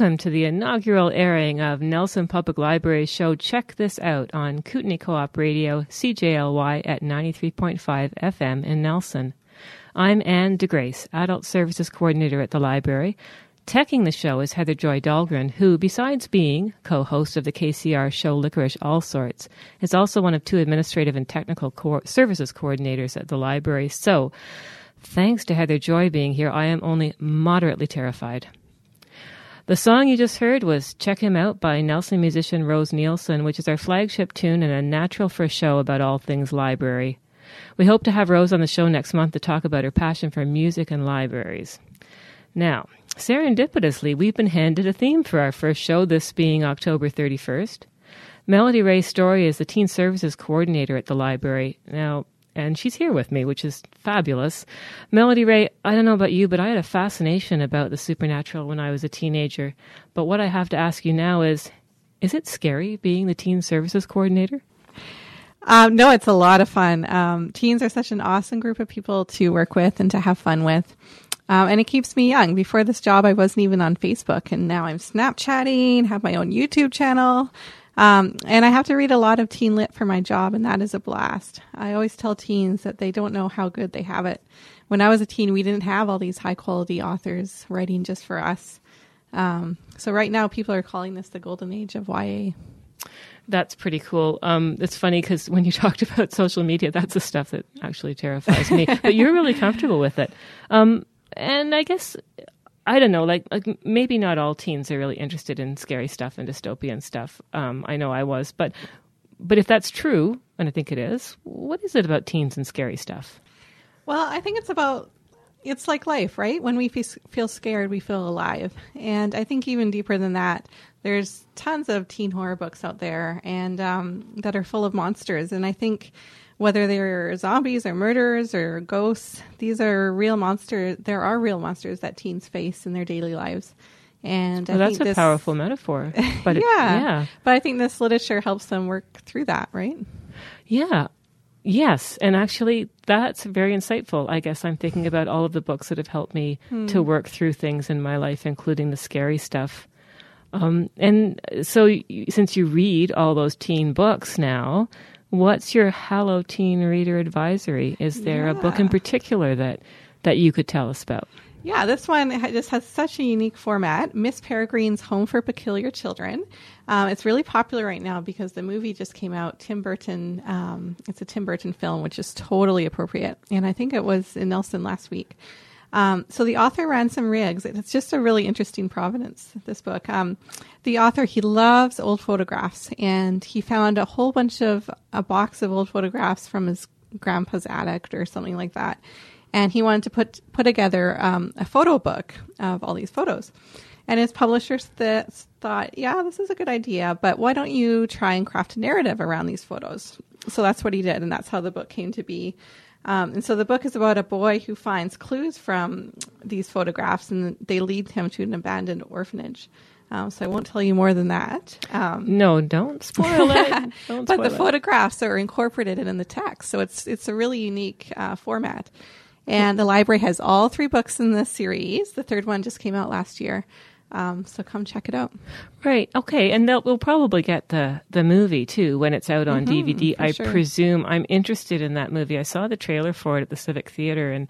Welcome to the inaugural airing of Nelson Public Library's show Check This Out on Kootenay Co-op Radio, CJLY at 93.5 FM in Nelson. I'm Anne DeGrace, Adult Services Coordinator at the library. Teching the show is Heather Joy Dahlgren, who, besides being co-host of the KCR show Licorice All Sorts, is also one of two administrative and technical co- services coordinators at the library. So, thanks to Heather Joy being here, I am only moderately terrified. The song you just heard was Check Him Out by Nelson musician Rose Nielsen, which is our flagship tune and a natural a show about all things library. We hope to have Rose on the show next month to talk about her passion for music and libraries. Now, serendipitously, we've been handed a theme for our first show, this being October 31st. Melody Ray Story is the Teen Services Coordinator at the library. Now, and she's here with me, which is fabulous. Melody Ray, I don't know about you, but I had a fascination about the supernatural when I was a teenager. But what I have to ask you now is is it scary being the teen services coordinator? Um, no, it's a lot of fun. Um, teens are such an awesome group of people to work with and to have fun with. Um, and it keeps me young. Before this job, I wasn't even on Facebook, and now I'm Snapchatting, have my own YouTube channel. Um, and I have to read a lot of teen lit for my job, and that is a blast. I always tell teens that they don't know how good they have it. When I was a teen, we didn't have all these high quality authors writing just for us. Um, so right now, people are calling this the golden age of YA. That's pretty cool. Um, it's funny because when you talked about social media, that's the stuff that actually terrifies me. but you're really comfortable with it. Um, and I guess I don't know, like like maybe not all teens are really interested in scary stuff and dystopian stuff. Um, I know I was, but but if that's true, and I think it is, what is it about teens and scary stuff? Well, I think it's about it's like life, right? When we feel scared, we feel alive, and I think even deeper than that, there's tons of teen horror books out there and um, that are full of monsters, and I think whether they're zombies or murderers or ghosts, these are real monsters. There are real monsters that teens face in their daily lives. And well, that's a this, powerful metaphor. But yeah, it, yeah. But I think this literature helps them work through that, right? Yeah. Yes, and actually, that's very insightful. I guess I'm thinking about all of the books that have helped me hmm. to work through things in my life, including the scary stuff. Um, and so, since you read all those teen books now, What's your Hallow Teen Reader Advisory? Is there yeah. a book in particular that, that you could tell us about? Yeah, this one just has such a unique format. Miss Peregrine's Home for Peculiar Children. Um, it's really popular right now because the movie just came out. Tim Burton, um, it's a Tim Burton film, which is totally appropriate. And I think it was in Nelson last week. Um, so the author Ransom Riggs, it's just a really interesting provenance. This book, um, the author he loves old photographs, and he found a whole bunch of a box of old photographs from his grandpa's attic or something like that, and he wanted to put put together um, a photo book of all these photos. And his publishers th- thought, yeah, this is a good idea, but why don't you try and craft a narrative around these photos? So that's what he did, and that's how the book came to be. Um, and so the book is about a boy who finds clues from these photographs and they lead him to an abandoned orphanage. Um, so I won't tell you more than that. Um, no, don't spoil it. Don't but spoil the it. photographs are incorporated in the text, so it's it's a really unique uh, format. And the library has all three books in this series. The third one just came out last year. Um, so come check it out. Right. Okay. And we'll probably get the the movie too when it's out on mm-hmm, DVD. I sure. presume. I'm interested in that movie. I saw the trailer for it at the Civic Theater, and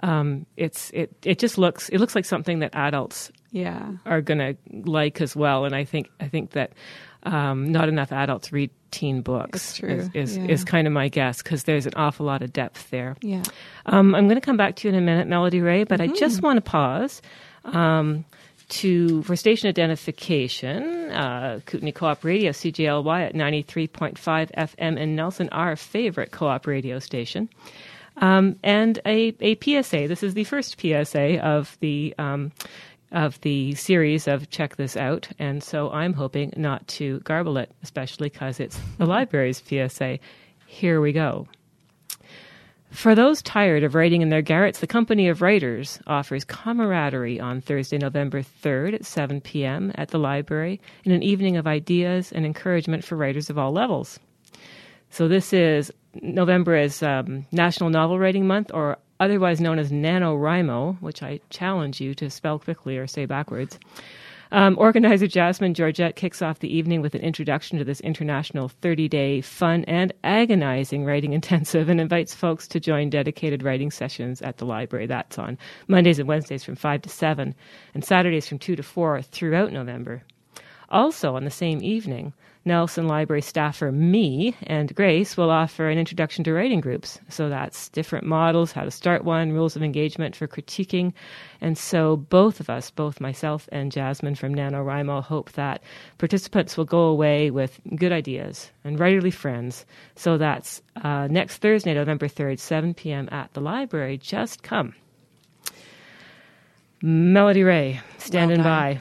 um, it's it it just looks it looks like something that adults yeah are gonna like as well. And I think I think that um, not enough adults read teen books is is, yeah. is, kind of my guess because there's an awful lot of depth there. Yeah. Um, I'm going to come back to you in a minute, Melody Ray, but mm-hmm. I just want to pause. Um, to for station identification, uh, Kootenay Co-op Radio, CJLY at 93.5 FM in Nelson, our favorite co-op radio station. Um, and a, a PSA. This is the first PSA of the um, of the series of Check This Out, and so I'm hoping not to garble it, especially because it's the library's PSA. Here we go. For those tired of writing in their garrets, the Company of Writers offers camaraderie on Thursday, November 3rd at 7 p.m. at the library in an evening of ideas and encouragement for writers of all levels. So this is November is um, National Novel Writing Month, or otherwise known as NaNoWriMo, which I challenge you to spell quickly or say backwards. Um, organizer Jasmine Georgette kicks off the evening with an introduction to this international 30 day fun and agonizing writing intensive and invites folks to join dedicated writing sessions at the library. That's on Mondays and Wednesdays from 5 to 7 and Saturdays from 2 to 4 throughout November. Also, on the same evening, Nelson Library staffer Anne DeGrace will offer an introduction to writing groups. So that's different models, how to start one, rules of engagement for critiquing. And so both of us, both myself and Jasmine from NaNoWriMo, hope that participants will go away with good ideas and writerly friends. So that's uh, next Thursday, November 3rd, 7 p.m. at the library. Just come. Melody Ray, standing well by.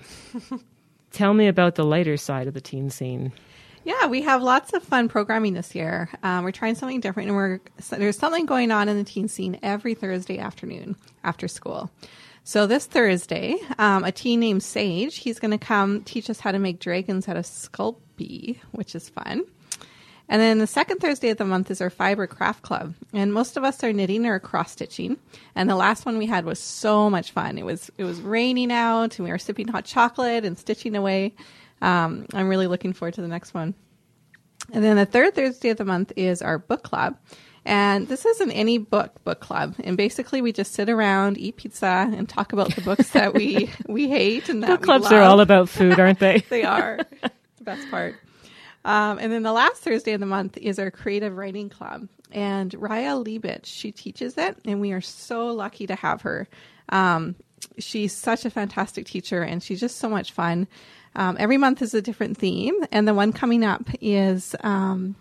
Tell me about the lighter side of the teen scene. Yeah, we have lots of fun programming this year. Um, we're trying something different, and we're there's something going on in the teen scene every Thursday afternoon after school. So this Thursday, um, a teen named Sage, he's going to come teach us how to make dragons out of Sculpey, which is fun. And then the second Thursday of the month is our fiber craft club, and most of us are knitting or cross stitching. And the last one we had was so much fun. It was it was raining out, and we were sipping hot chocolate and stitching away. Um, I'm really looking forward to the next one. And then the third Thursday of the month is our book club. And this isn't any book book club. And basically, we just sit around, eat pizza, and talk about the books that we we hate and that book clubs are all about food, aren't they? they are the best part. Um, and then the last Thursday of the month is our creative writing club. And Rayya Liebich, she teaches it, and we are so lucky to have her. Um, she's such a fantastic teacher, and she's just so much fun. Um, every month is a different theme, and the one coming up is um,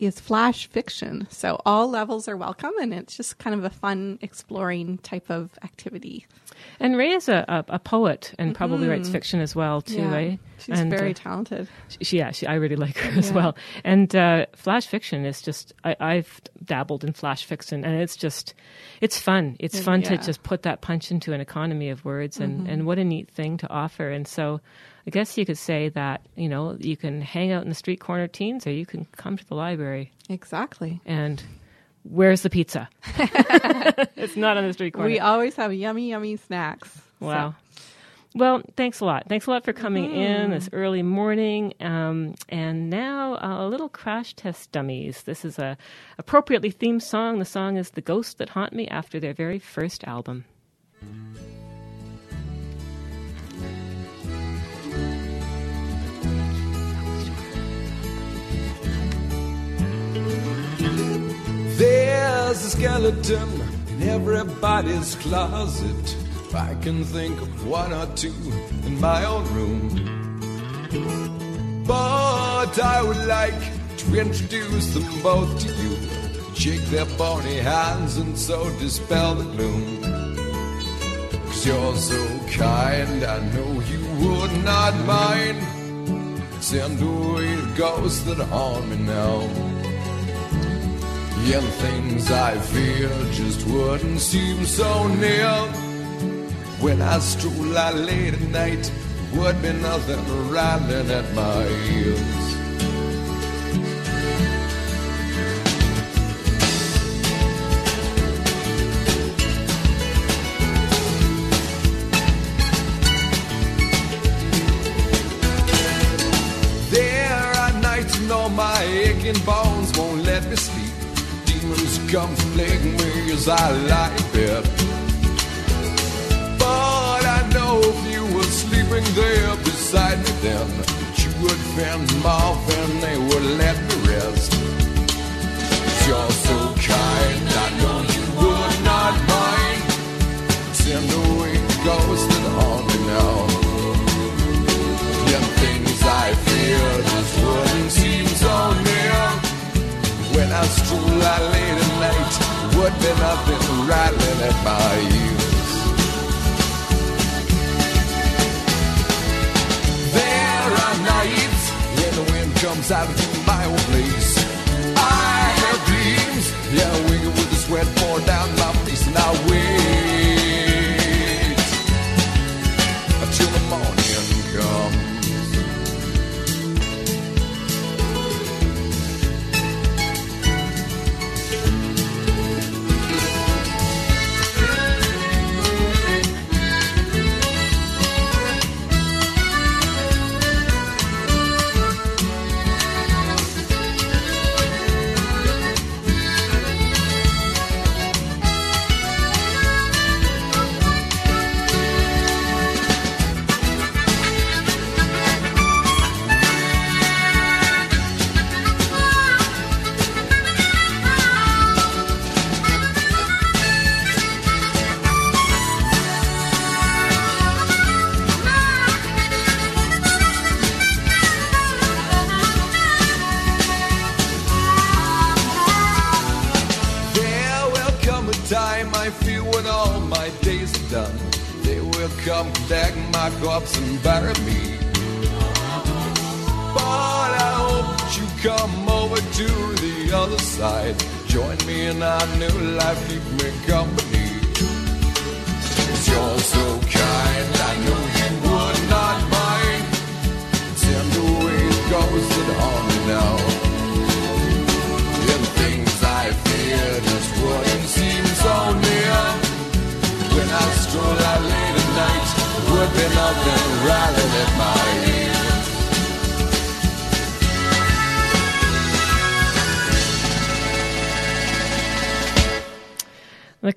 is flash fiction. So all levels are welcome, and it's just kind of a fun exploring type of activity. And Ray is a, a, a poet and probably mm-hmm. writes fiction as well too, yeah. right? She's and, very uh, talented. She, yeah, she, I really like her as well. And uh, flash fiction is just I, have dabbled in flash fiction, and it's just it's fun. It's fun yeah. to just put that punch into an economy of words, and mm-hmm. and what a neat thing to offer. And so I guess you could say that, you know, you can hang out in the street corner teens or you can come to the library. Exactly. And where's the pizza? it's not on the street corner. We always have yummy, yummy snacks. Wow. So. Well, thanks a lot. Thanks a lot for coming mm-hmm. in this early morning. Um, and now uh, a little crash test dummies. This is a appropriately themed song. The song is "The Ghost That Haunt Me" after their very first album. There's a skeleton in everybody's closet. I can think of one or two in my own room. But I would like to introduce them both to you. Shake their bony hands and so dispel the gloom. Cause you're so kind, I know you would not mind. Send away the ghosts that haunt me now. And things I fear just wouldn't seem so near. When I stroll out late at night, would be nothing rattling at my ears. There are nights when all my aching bones plague me as I like it. But I know if you were sleeping there beside me then, you would fend them off and they would let me rest. You're so kind, I know you would not mind. Send away ghosts would be nothing rattling at my ears. There are nights when the wind comes out of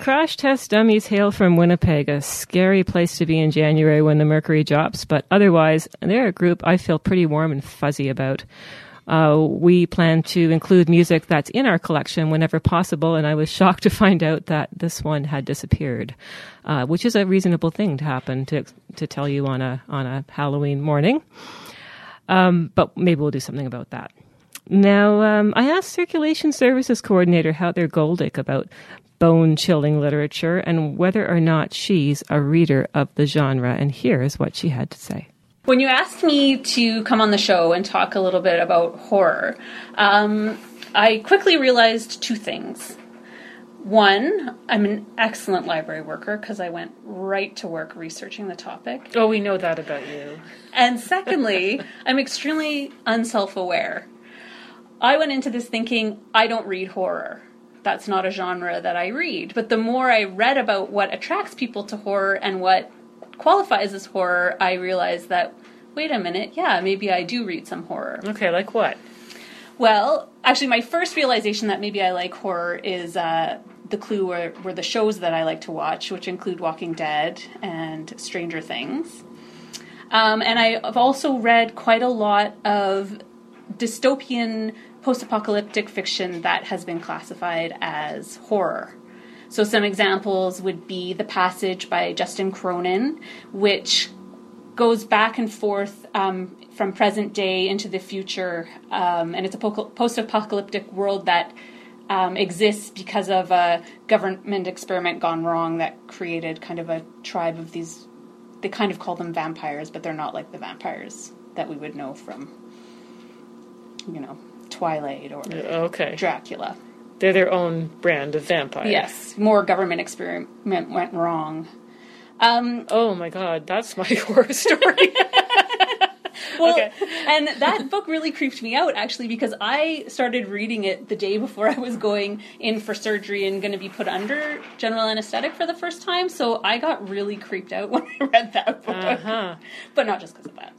crash test dummies hail from Winnipeg, a scary place to be in January when the mercury drops, but otherwise, they're a group I feel pretty warm and fuzzy about. Uh, we plan to include music that's in our collection whenever possible, and I was shocked to find out that this one had disappeared, uh, which is a reasonable thing to happen to to tell you on a on a Halloween morning. Um, but maybe we'll do something about that. Now, um, I asked Circulation Services Coordinator Heather Goldick about bone chilling literature and whether or not she's a reader of the genre, and here's what she had to say. When you asked me to come on the show and talk a little bit about horror, um, I quickly realized two things. One, I'm an excellent library worker because I went right to work researching the topic. Oh, we know that about you. And secondly, I'm extremely unself aware. I went into this thinking I don't read horror. That's not a genre that I read. But the more I read about what attracts people to horror and what qualifies as horror, I realized that, wait a minute, yeah, maybe I do read some horror. Okay, like what? Well, actually, my first realization that maybe I like horror is uh, the clue were, were the shows that I like to watch, which include Walking Dead and Stranger Things. Um, and I've also read quite a lot of dystopian post apocalyptic fiction that has been classified as horror. So, some examples would be The Passage by Justin Cronin, which goes back and forth um, from present day into the future, um, and it's a post apocalyptic world that um, exists because of a government experiment gone wrong that created kind of a tribe of these. They kind of call them vampires, but they're not like the vampires that we would know from, you know, Twilight or Okay. Dracula. They're their own brand of vampire. Yes, more government experiment went wrong. Um, Oh my god, that's my horror story. well, Okay. and that book really creeped me out actually because I started reading it the day before I was going in for surgery and going to be put under general anesthetic for the first time. So I got really creeped out when I read that book, uh-huh. but not just because of that.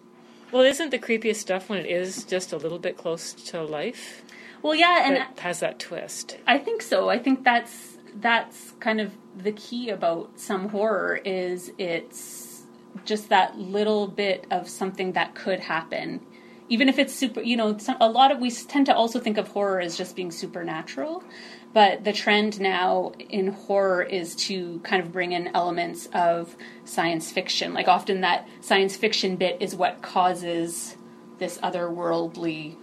Well, isn't the creepiest stuff when it is just a little bit close to life? Well, yeah, and It has that twist. I think so. I think that's that's kind of the key about some horror is it's just that little bit of something that could happen. Even if it's super, you know, some, a lot of we tend to also think of horror as just being supernatural, but the trend now in horror is to kind of bring in elements of science fiction. Like often that science fiction bit is what causes this otherworldly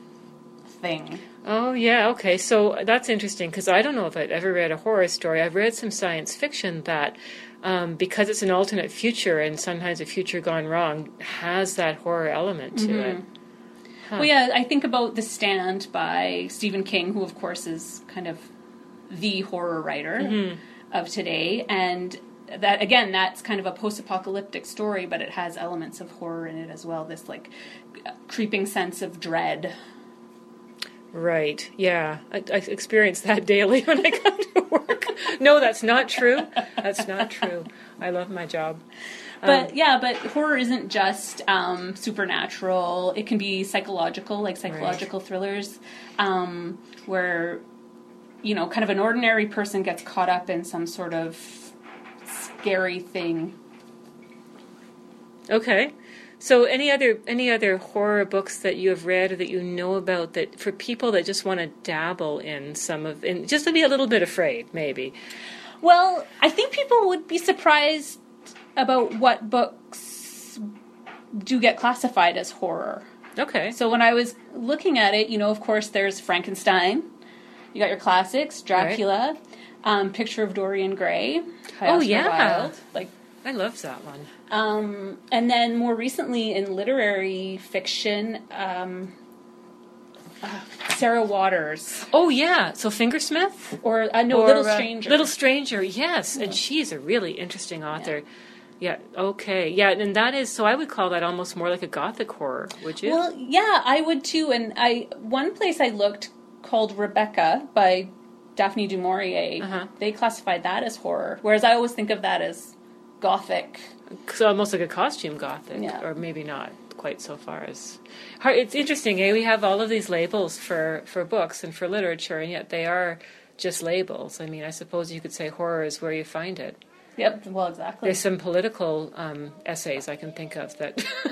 thing. Oh, yeah, okay. So that's interesting because I don't know if I've ever read a horror story. I've read some science fiction that, um, because it's an alternate future and sometimes a future gone wrong, has that horror element to it. Well, yeah, I think about The Stand by Stephen King, who, of course, is kind of the horror writer of today. And that, again, that's kind of a post apocalyptic story, but it has elements of horror in it as well. This, like, creeping sense of dread. Right. Yeah. I, I experience that daily when I come to work. no, that's not true. That's not true. I love my job. But yeah, but horror isn't just um, supernatural. It can be psychological, like psychological thrillers, um, where you know, kind of an ordinary person gets caught up in some sort of scary thing. Okay. So any other any other horror books that you have read or that you know about that for people that just want to dabble in some of in just to be a little bit afraid maybe. Well, I think people would be surprised about what books do get classified as horror. Okay. So when I was looking at it, you know, of course, there's Frankenstein. You got your classics, Dracula, um, Picture of Dorian Gray. Oh, Oscar yeah. Wilde. Like, I love that one. Um, and then more recently in literary fiction, um, uh, Sarah Waters Oh yeah, so Fingersmith or uh, no Or, Little uh, Stranger. Little Stranger, yes, and she's a really interesting author. Yeah. Okay. Yeah, and that is so. I would call that almost more like a gothic horror. Would you? Well, yeah, I would too. And I one place I looked called Rebecca by Daphne du Maurier. Uh-huh. They classified that as horror, whereas I always think of that as gothic. so almost like a costume gothic, Yeah. or maybe not quite so far as. It's interesting, eh? We have all of these labels for for books and for literature, and yet they are just labels. I mean, I suppose you could say horror is where you find it. Yep. Well, exactly. There's some political um, essays I can think of that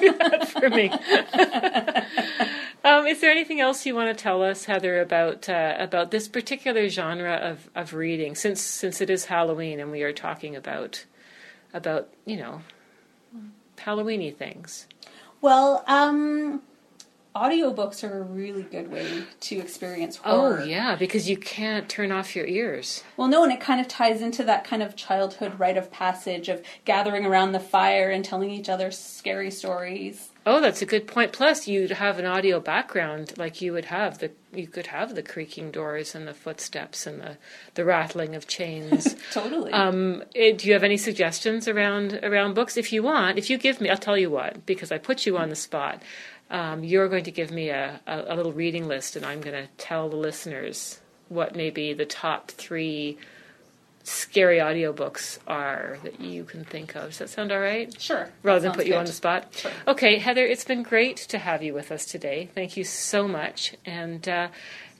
do that for me. um, is there anything else you want to tell us, Heather, about uh, about this particular genre of, of reading? Since since it is Halloween and we are talking about about you know Halloweeny things. Well, um, audiobooks are a really good way to experience horror. Oh yeah, because you can't turn off your ears. Well, no, and it kind of ties into that kind of childhood rite of passage of gathering around the fire and telling each other scary stories. Oh, that's a good point. Plus, you'd have an audio background, like you would have the you could have the creaking doors and the footsteps and the the rattling of chains. Totally. um, eh, do you have any suggestions around around books? If you want, if you give me, I'll tell you what, because I put you on the spot. Um, you're going to give me a, a, a little reading list, and I'm going to tell the listeners what may be the top three scary audiobooks are that you can think of. Does that sound all right? sure. rather than put you good. on the spot. Sure. Okay, Heather, it's been great to have you with us today. Thank you so much, and uh,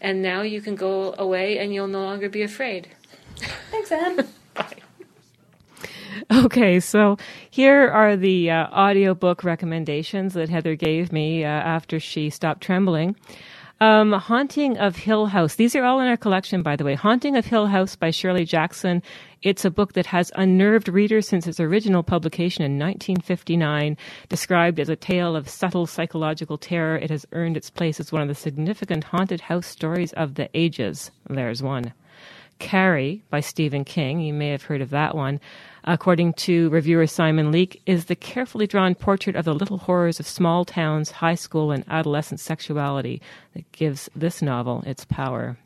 and now you can go away, and you'll no longer be afraid. Thanks, Anne. Bye. Okay, so here are the uh, audiobook recommendations that Heather gave me uh, after she stopped trembling. Um, Haunting of Hill House. These are all in our collection, by the way. Haunting of Hill House by Shirley Jackson. It's a book that has unnerved readers since its original publication in 1959. Described as a tale of subtle psychological terror, it has earned its place as one of the significant haunted house stories of the ages. There's one. Carrie by Stephen King, you may have heard of that one, according to reviewer Simon Leake, is the carefully drawn portrait of the little horrors of small towns, high school, and adolescent sexuality that gives this novel its power.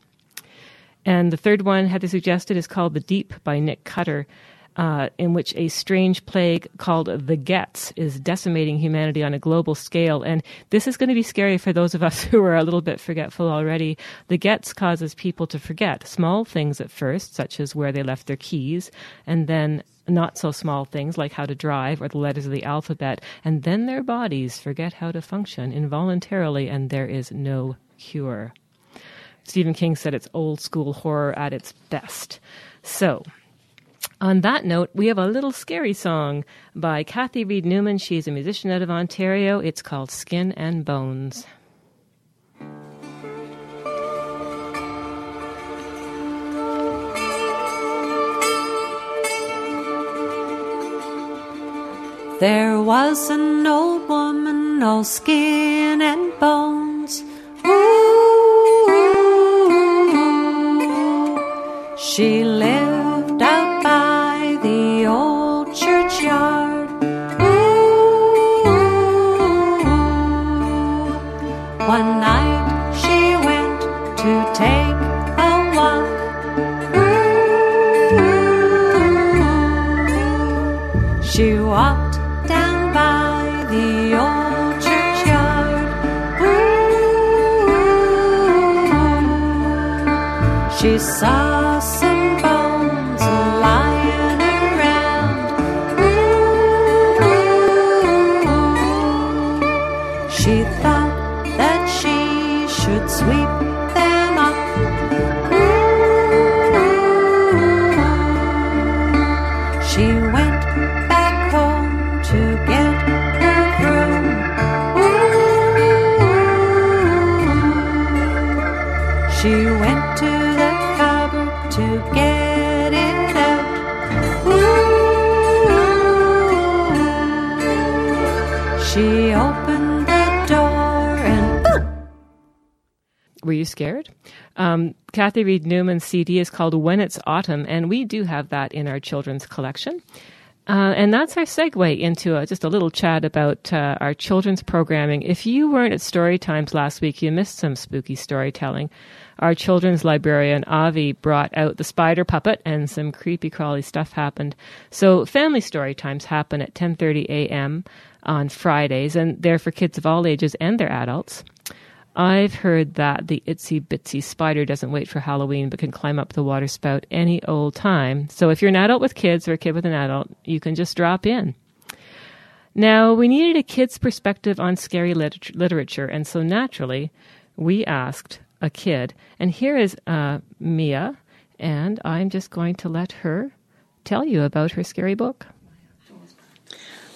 And the third one Heather suggested is called The Deep by Nick Cutter, uh, in which a strange plague called the Gets is decimating humanity on a global scale. And this is going to be scary for those of us who are a little bit forgetful already. The Gets causes people to forget small things at first, such as where they left their keys, and then not so small things like how to drive or the letters of the alphabet, and then their bodies forget how to function involuntarily, and there is no cure. Stephen King said it's old school horror at its best. So, on that note, we have a little scary song by Kathy Reid-Naiman. She's a musician out of Ontario. It's called Skin and Bones. There was an old woman, all skin and bones. Ooh, she lived Ooh, she scared? Um, Kathy Reid-Naiman's CD is called When It's Autumn, and we do have that in our children's collection. Uh, and that's our segue into a, just a little chat about uh, our children's programming. If you weren't at Story Times last week, you missed some spooky storytelling. Our children's librarian Avi brought out the spider puppet, and some creepy crawly stuff happened. So, family story times happen at 10:30 a.m. on Fridays, and they're for kids of all ages and their adults. I've heard that the itsy bitsy spider doesn't wait for Halloween but can climb up the water spout any old time. So if you're an adult with kids or a kid with an adult, you can just drop in. Now, we needed a kid's perspective on scary lit- literature, and so naturally, we asked a kid. And here is uh, Mia, and I'm just going to let her tell you about her scary book.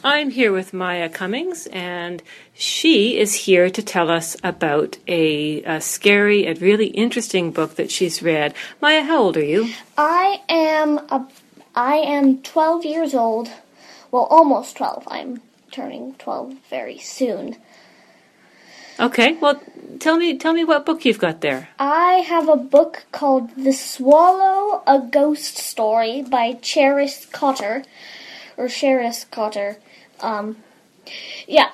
I'm here with Maya Cummings, and she is here to tell us about a, a, scary and really interesting book that she's read. Maya, how old are you? I am a, I am 12 years old. Well, almost 12. I'm turning 12 very soon. Okay, well, tell me tell me what book you've got there. I have a book called The Swallow: A Ghost Story by Charis Cotter, or Charis Cotter. Um, yeah,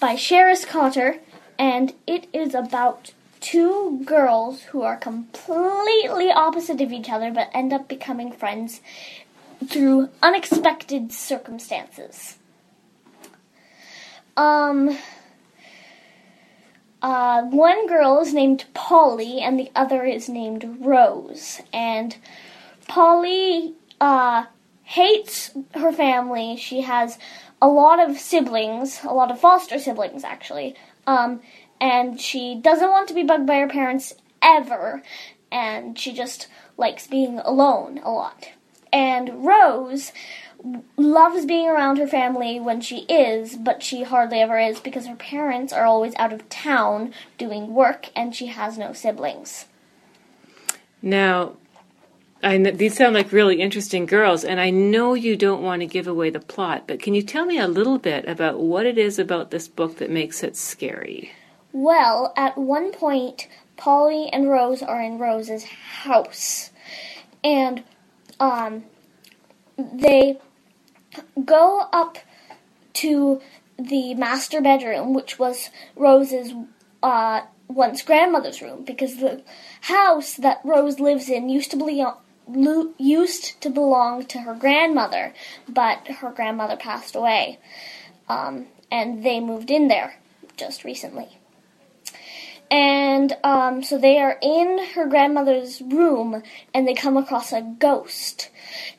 by Charis Cotter, and it is about two girls who are completely opposite of each other but end up becoming friends through unexpected circumstances. Um, uh, one girl is named Polly and the other is named Rose. And Polly uh, hates her family. She has a lot of siblings, a lot of foster siblings actually, um, and she doesn't want to be bugged by her parents ever, and she just likes being alone a lot. And Rose loves being around her family when she is, but she hardly ever is because her parents are always out of town doing work and she has no siblings. Now, I know, these sound like really interesting girls, and I know you don't want to give away the plot, but can you tell me a little bit about what it is about this book that makes it scary? Well, at one point, Polly and Rose are in Rose's house, and um, they go up to the master bedroom, which was Rose's uh, once grandmother's room, because the house that Rose lives in used to belong used to belong to her grandmother, but her grandmother passed away, um, and they moved in there just recently. And um, so they are in her grandmother's room, and they come across a ghost,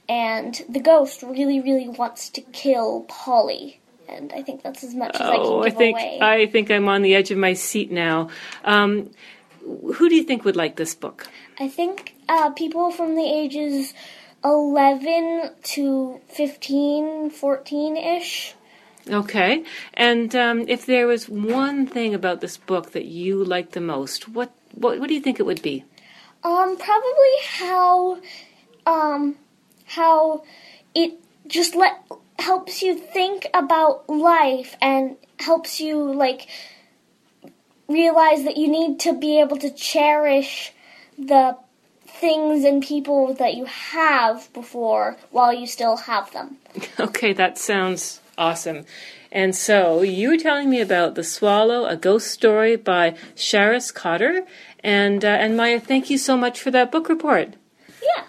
and the ghost really, really wants to kill Polly. And I think that's as much as I can oh, give I think, away. I think I'm on the edge of my seat now. Um, who do you think would like this book? I think uh, people from the ages 11 to 15, 14 ish. Okay. And um, if there was one thing about this book that you liked the most, what, what, what do you think it would be? Um, probably how, um, how it just let helps you think about life and helps you like realize that you need to be able to cherish the things and people that you have before while you still have them. Okay, that sounds awesome. And so you were telling me about The Swallow, a ghost story by Charis Cotter. And, uh, and Maya, thank you so much for that book report. Yeah.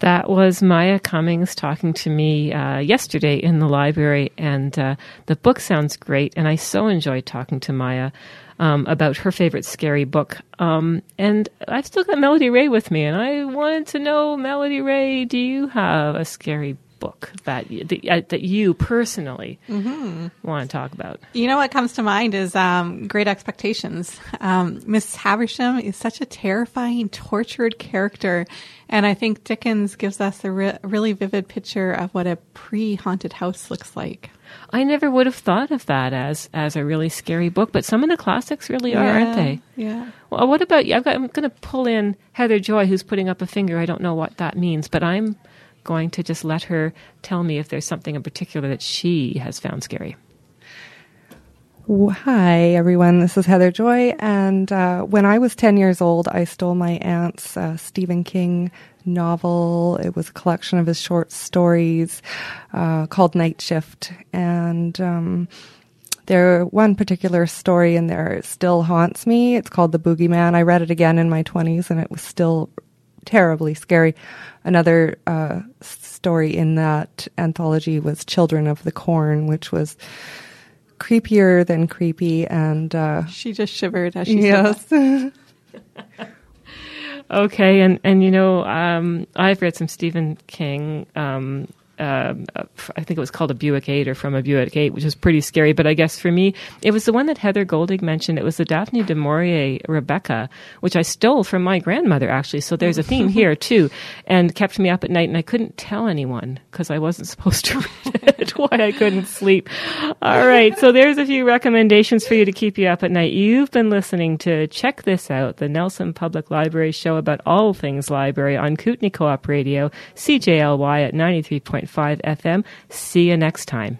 That was Maya Cummings talking to me uh, yesterday in the library, and uh, the book sounds great. And I so enjoyed talking to Maya um, about her favorite scary book. Um, and I've still got Melody Ray with me, and I wanted to know, Melody Ray, do you have a scary book that you, that, uh, that you personally Mm-hmm. want to talk about? You know what comes to mind is um, Great Expectations. Um, Miss Havisham is such a terrifying, tortured character, and I think Dickens gives us a re- really vivid picture of what a pre-haunted house looks like. I never would have thought of that as as a really scary book, but some of the classics really are, aren't they? Yeah. Well, what about you? I've got, I'm going to pull in Heather Joy, who's putting up a finger. I don't know what that means, but I'm going to just let her tell me if there's something in particular that she has found scary. Hi, everyone. This is Heather Joy. And uh, when I was 10 years old, I stole my aunt's uh, Stephen King novel. It was a collection of his short stories uh, called Night Shift. And um, there, one particular story in there still haunts me. It's called The Boogeyman. I read it again in my 20s and it was still terribly scary. Another uh, story in that anthology was Children of the Corn, which was creepier than creepy, and uh, she just shivered as she yes. said that. okay, and and you know, um, I've read some Stephen King. Um, um, I think it was called a Buick 8 or from a Buick 8, which was pretty scary. But I guess for me, it was the one that Heather Golding mentioned. It was the Daphne du Maurier Rebecca, which I stole from my grandmother, actually. So there's a theme here, too, and kept me up at night. And I couldn't tell anyone because I wasn't supposed to read it, why I couldn't sleep. All right. So there's a few recommendations for you to keep you up at night. You've been listening to Check This Out, the Nelson Public Library show about all things library on Kootenay Co-op Radio, CJLY at 93. 101.5 FM. See you next time.